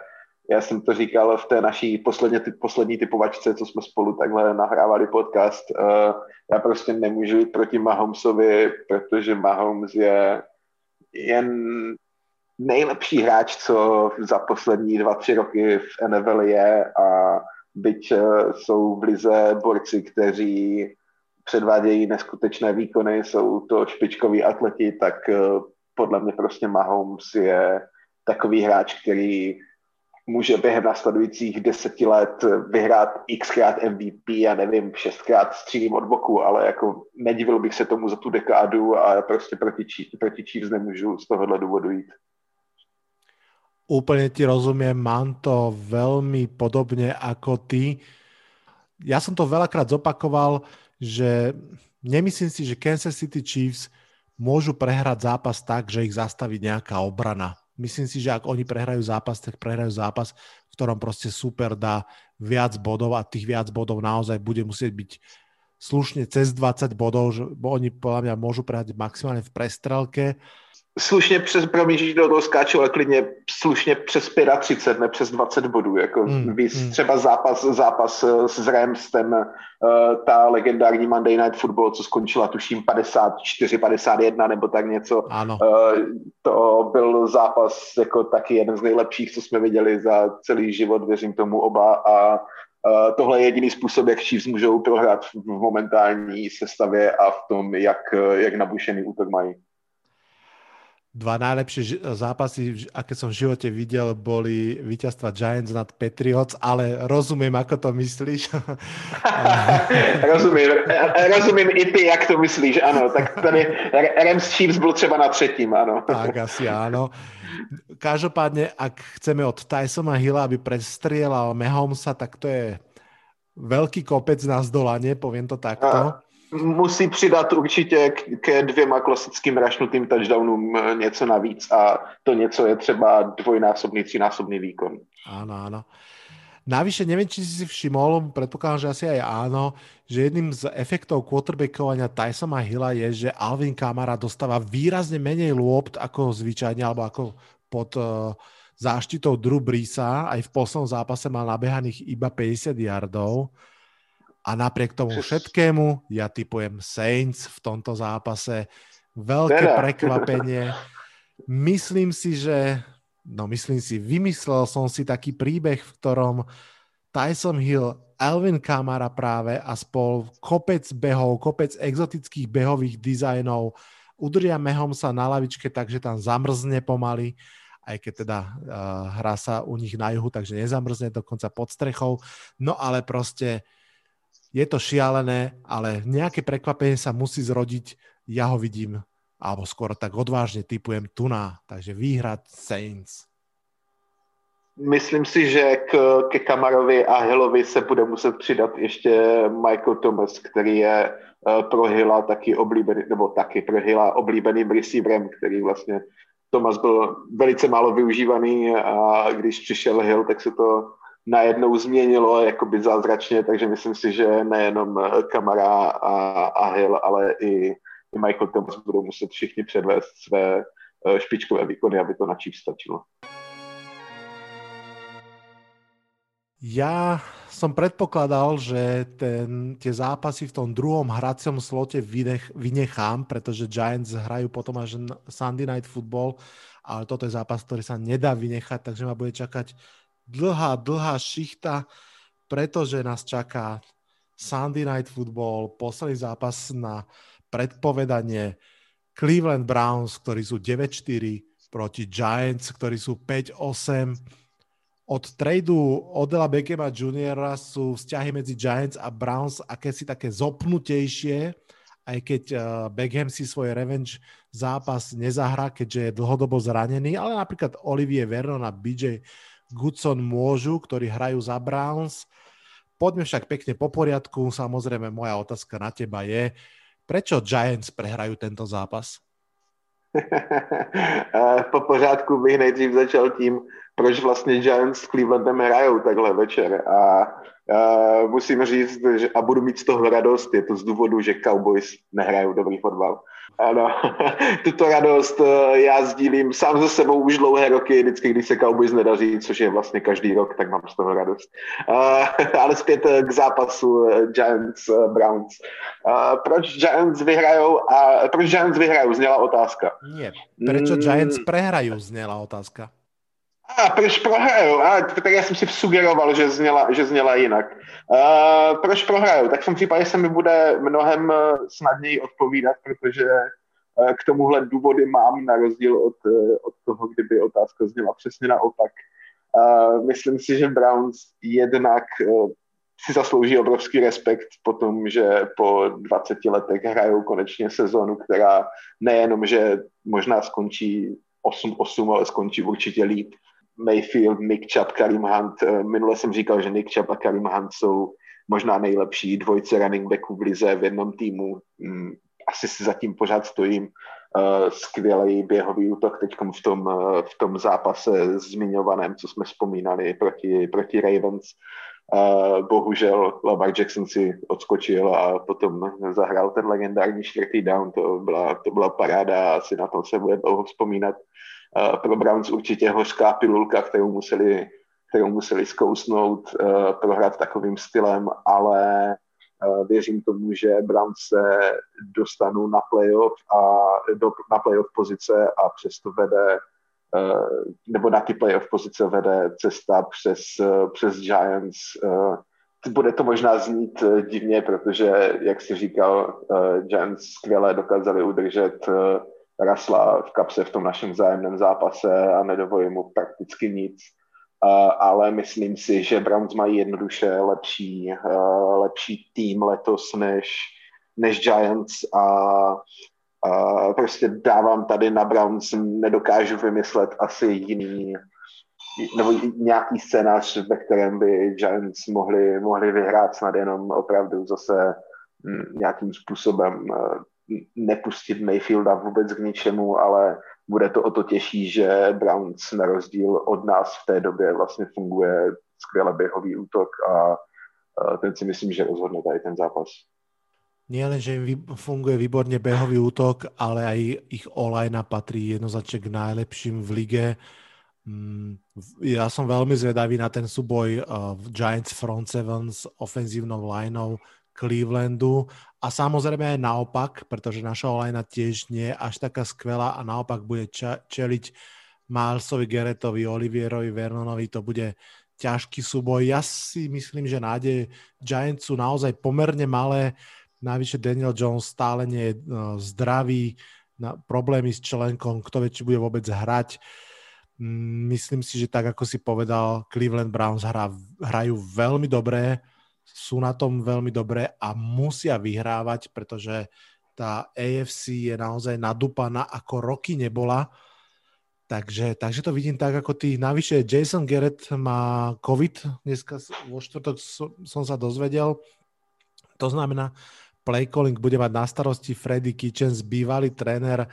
já jsem to říkal v té naší posledně, poslední typovačce, co jsme spolu takhle nahrávali podcast. Uh, já prostě nemůžu jít proti Mahomesovi, protože Mahomes je jen nejlepší hráč, co za poslední dva, tři roky v NFL je a byť uh, jsou v lize borci, kteří předvádějí neskutečné výkony, jsou to špičkoví atleti, tak eh, podle mě prostě Mahomes je takový hráč, který může během následujících deseti let vyhrát xkrát MVP, a nevím, šestkrát střílím od boku, ale jako nedivil bych se tomu za tu dekádu a prostě proti, proti Chiefs nemůžu z tohohle důvodu jít. Úplne ti rozumiem, mám to veľmi podobne ako ty. Ja som to veľakrát zopakoval, že nemyslím si, že Kansas City Chiefs môžu prehrať zápas tak, že ich zastaví nejaká obrana. Myslím si, že ak oni prehrajú zápas, tak prehrajú zápas, v ktorom proste super dá viac bodov a tých viac bodov naozaj bude musieť byť slušne cez 20 bodov, že, bo oni podľa mňa môžu prehrať maximálne v prestrelke. Slušně přes, promiň, do toho skáču, ale klidně slušně přes 35, ne přes 20 bodů, jako mm, víc, mm. třeba zápas, zápas eh, s Rams, ten, uh, ta legendární Monday Night Football, co skončila tuším 54, 51 nebo tak něco. Ano. Uh, to byl zápas jako taky jeden z nejlepších, co jsme viděli za celý život, věřím tomu oba a Uh, tohle je jediný způsob, jak Chiefs můžou prohrát v momentální sestavě a v tom, jak, jak nabušený útok mají dva najlepšie zápasy, aké som v živote videl, boli víťazstva Giants nad Patriots, ale rozumiem, ako to myslíš. rozumím, rozumím i ty, jak to myslíš, ano. Tak tady Rams Chiefs byl třeba na třetím, ano. tak asi áno. Každopádne, ak chceme od Tysona Hilla, aby prestrieľal Mahomesa, tak to je veľký kopec na zdolanie, poviem to takto. A musí přidat určitě ke dvěma klasickým rašnutým touchdownům eh, něco navíc a to něco je třeba dvojnásobný, třínásobný výkon. Áno, áno. Navyše, neviem, či si si všimol, predpokladám, že asi aj áno, že jedným z efektov quarterbackovania Tysona Hilla je, že Alvin Kamara dostáva výrazne menej lôpt ako zvyčajne, alebo ako pod uh, záštitou Drew Brisa. Aj v poslednom zápase mal nabehaných iba 50 yardov. A napriek tomu všetkému ja typujem Saints v tomto zápase. Veľké teda. prekvapenie. Myslím si, že no myslím si, vymyslel som si taký príbeh, v ktorom Tyson Hill, Alvin Kamara práve a spol kopec behov, kopec exotických behových dizajnov udržia sa na lavičke, takže tam zamrzne pomaly, aj keď teda uh, hrá sa u nich na juhu, takže nezamrzne dokonca pod strechou. No ale proste je to šialené, ale nejaké prekvapenie sa musí zrodiť. Ja ho vidím, alebo skoro tak odvážne typujem Tuna, takže výhrad Saints. Myslím si, že k, ke Kamarovi a Hillovi se bude muset přidat ještě Michael Thomas, který je uh, pro Hilla taky oblíbený, nebo taky pro Hilla oblíbeným receiverem, který vlastně Thomas byl velice málo využívaný a když přišel Hill, tak se to najednou změnilo jakoby zázračně, takže myslím si, že nejenom eh, Kamara a, a Hill, ale i, i Michael Thomas budou muset všichni předvést své eh, špičkové výkony, aby to na Chiefs stačilo. Ja som predpokladal, že ten, tie zápasy v tom druhom hracom slote vynech, vynechám, pretože Giants hrajú potom až Sunday Night Football, ale toto je zápas, ktorý sa nedá vynechať, takže ma bude čakať dlhá, dlhá šichta, pretože nás čaká Sunday Night Football, posledný zápas na predpovedanie Cleveland Browns, ktorí sú 9-4 proti Giants, ktorí sú 5-8. Od tradu Odela Beckhama Jr. sú vzťahy medzi Giants a Browns akési také zopnutejšie, aj keď uh, Beckham si svoj revenge zápas nezahrá, keďže je dlhodobo zranený, ale napríklad Olivier Vernon a BJ Goodson môžu, ktorí hrajú za Browns. Poďme však pekne po poriadku. Samozrejme, moja otázka na teba je, prečo Giants prehrajú tento zápas? po pořádku bych nejdřív začal tím, proč vlastně Giants s Clevelandem hrajou takhle večer. A uh, musím říct, že, a budu mít z toho radost, je to z důvodu, že Cowboys nehrajou dobrý fotbal. Ano, tuto radost eh, já sdílím sám ze sebou už dlouhé roky, vždycky, když se Cowboys nedaří, což je vlastně každý rok, tak mám z toho radost. Uh, ale zpět eh, k zápasu Giants Browns. Uh, proč Giants vyhrajou a proč Giants vyhrajou, zněla otázka. Nie, proč. Giants prehrajú, zněla otázka. A proč prohrajou? A, tak já jsem si sugeroval, že zněla, že zněla jinak. Uh, proč prohrajou? Tak v tom případě se mi bude mnohem eh, snadněji odpovídat, protože uh, k tomuhle důvody mám na rozdíl od, uh, od toho, kdyby otázka zněla přesně naopak. Uh, myslím si, že Browns jednak uh, si zaslouží obrovský respekt po tom, že po 20 letech hrajou konečně sezonu, která nejenom, že možná skončí 8-8, ale skončí určitě líp Mayfield, Nick Chubb, Karim Hunt. Eh, minule jsem říkal, že Nick Chubb a Karim Hunt jsou možná nejlepší dvojce running backů v lize v jednom týmu. Mm, asi si zatím pořád stojím. Uh, skvělý běhový útok teď v tom, uh, v tom zápase zmiňovaném, co jsme vzpomínali proti, proti Ravens. Bohužel Lamar Jackson si odskočil a potom zahrál ten legendární čtvrtý down, to byla, to byla paráda a asi na tom se bude dlouho vzpomínat. Pro Browns určitě hořká pilulka, kterou museli, kterou museli zkousnout, uh, prohrát takovým stylem, ale uh, věřím tomu, že Browns se dostanou na playoff a do, na playoff pozice a přesto vede Eh, nebo na ty playoff pozice vede cesta přes, eh, přes Giants. Eh, bude to možná znít divně, protože, jak jsi říkal, Giants skvěle dokázali udržet Rasla v kapse v tom našem zájemném zápase a nedovolí mu prakticky nic. ale myslím si, že Browns mají jednoduše lepší, lepší tým letos než, než Giants a Uh, prostě dávám tady na Browns, nedokážu vymyslet asi jiný nebo nějaký scénář, ve kterém by Giants mohli, mohli vyhrát snad jenom opravdu zase mm, nějakým způsobem uh, nepustit Mayfielda vůbec k ničemu, ale bude to o to těžší, že Browns na rozdíl od nás v té době vlastně funguje skvěle běhový útok a ten si myslím, že rozhodne tady ten zápas nie len, že im funguje výborne behový útok, ale aj ich olajna patrí jednoznačne k najlepším v lige. Mm, ja som veľmi zvedavý na ten súboj v Giants front seven s ofenzívnou lineou Clevelandu a samozrejme aj naopak, pretože naša olajna tiež nie je až taká skvelá a naopak bude čeliť Milesovi Geretovi, Olivierovi Vernonovi, to bude ťažký súboj. Ja si myslím, že nádej Giants sú naozaj pomerne malé. Navyše Daniel Jones stále nie je no, zdravý, na problémy s členkom, kto vie, či bude vôbec hrať. Mm, myslím si, že tak, ako si povedal, Cleveland Browns hra, hrajú veľmi dobré, sú na tom veľmi dobré a musia vyhrávať, pretože tá AFC je naozaj nadúpaná, ako roky nebola. Takže, takže to vidím tak, ako ty. Navyše Jason Garrett má COVID, dneska vo štvrtok som sa dozvedel. To znamená, play calling bude mať na starosti Freddy Kitchens, bývalý tréner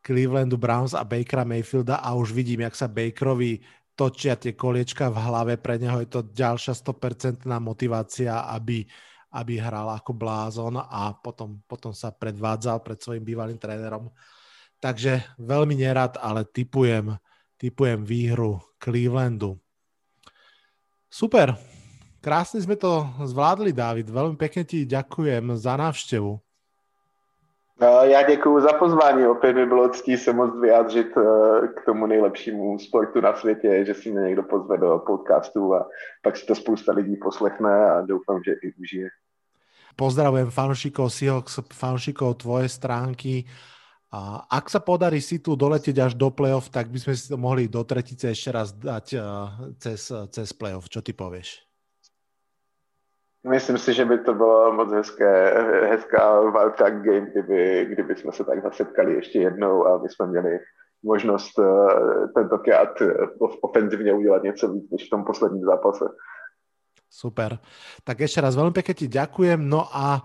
Clevelandu Browns a Bakera Mayfielda a už vidím, jak sa Bakerovi točia tie koliečka v hlave, pre neho je to ďalšia 100% motivácia, aby, aby hral ako blázon a potom, potom sa predvádzal pred svojim bývalým trénerom. Takže veľmi nerad, ale typujem, typujem výhru Clevelandu. Super, Krásne sme to zvládli, David. Veľmi pekne ti ďakujem za návštevu. No, já děkuji za pozvání. Opět mi bylo ctí se moc vyjádřit eh, k tomu nejlepšímu sportu na světě, že si mě někdo pozve do podcastu a pak si to spousta lidí poslechne a doufám, že i užije. Pozdravujem fanúšikov Seahawks, fanúšikov tvojej stránky. A ak sa podarí si tu doletieť až do playoff, tak by sme si to mohli do tretice ešte raz dať eh, cez, cez playoff. Čo ty povieš? Myslím si, že by to bylo moc hezké, hezká wildcard game, kdyby, kdyby jsme se takhle setkali ještě jednou a my jsme měli možnost uh, tentokrát uh, ofenzivně udělat něco víc než v tom posledním zápase. Super. Tak ešte raz veľmi pekne ti ďakujem. No a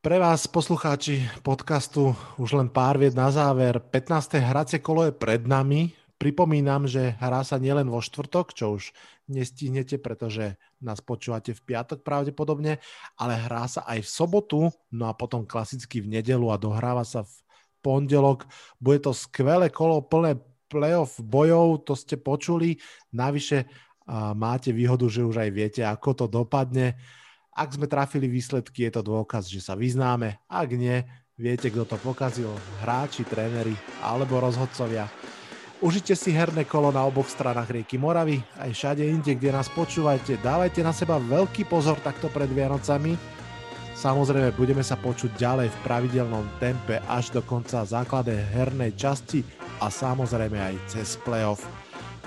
pre vás, poslucháči podcastu, už len pár vied na záver. 15. hracie kolo je pred nami. Pripomínam, že hrá sa nielen vo štvrtok, čo už nestihnete, pretože nás počúvate v piatok pravdepodobne, ale hrá sa aj v sobotu, no a potom klasicky v nedelu a dohráva sa v pondelok. Bude to skvelé kolo plné playoff bojov, to ste počuli. Navyše máte výhodu, že už aj viete, ako to dopadne. Ak sme trafili výsledky, je to dôkaz, že sa vyznáme. Ak nie, viete, kto to pokazil. Hráči, tréneri alebo rozhodcovia. Užite si herné kolo na oboch stranách rieky Moravy, aj všade inde, kde nás počúvajte. Dávajte na seba veľký pozor takto pred Vianocami. Samozrejme, budeme sa počuť ďalej v pravidelnom tempe až do konca základnej hernej časti a samozrejme aj cez playoff.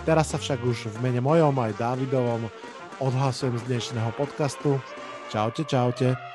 Teraz sa však už v mene mojom aj Davidovom odhlasujem z dnešného podcastu. Čaute, čaute.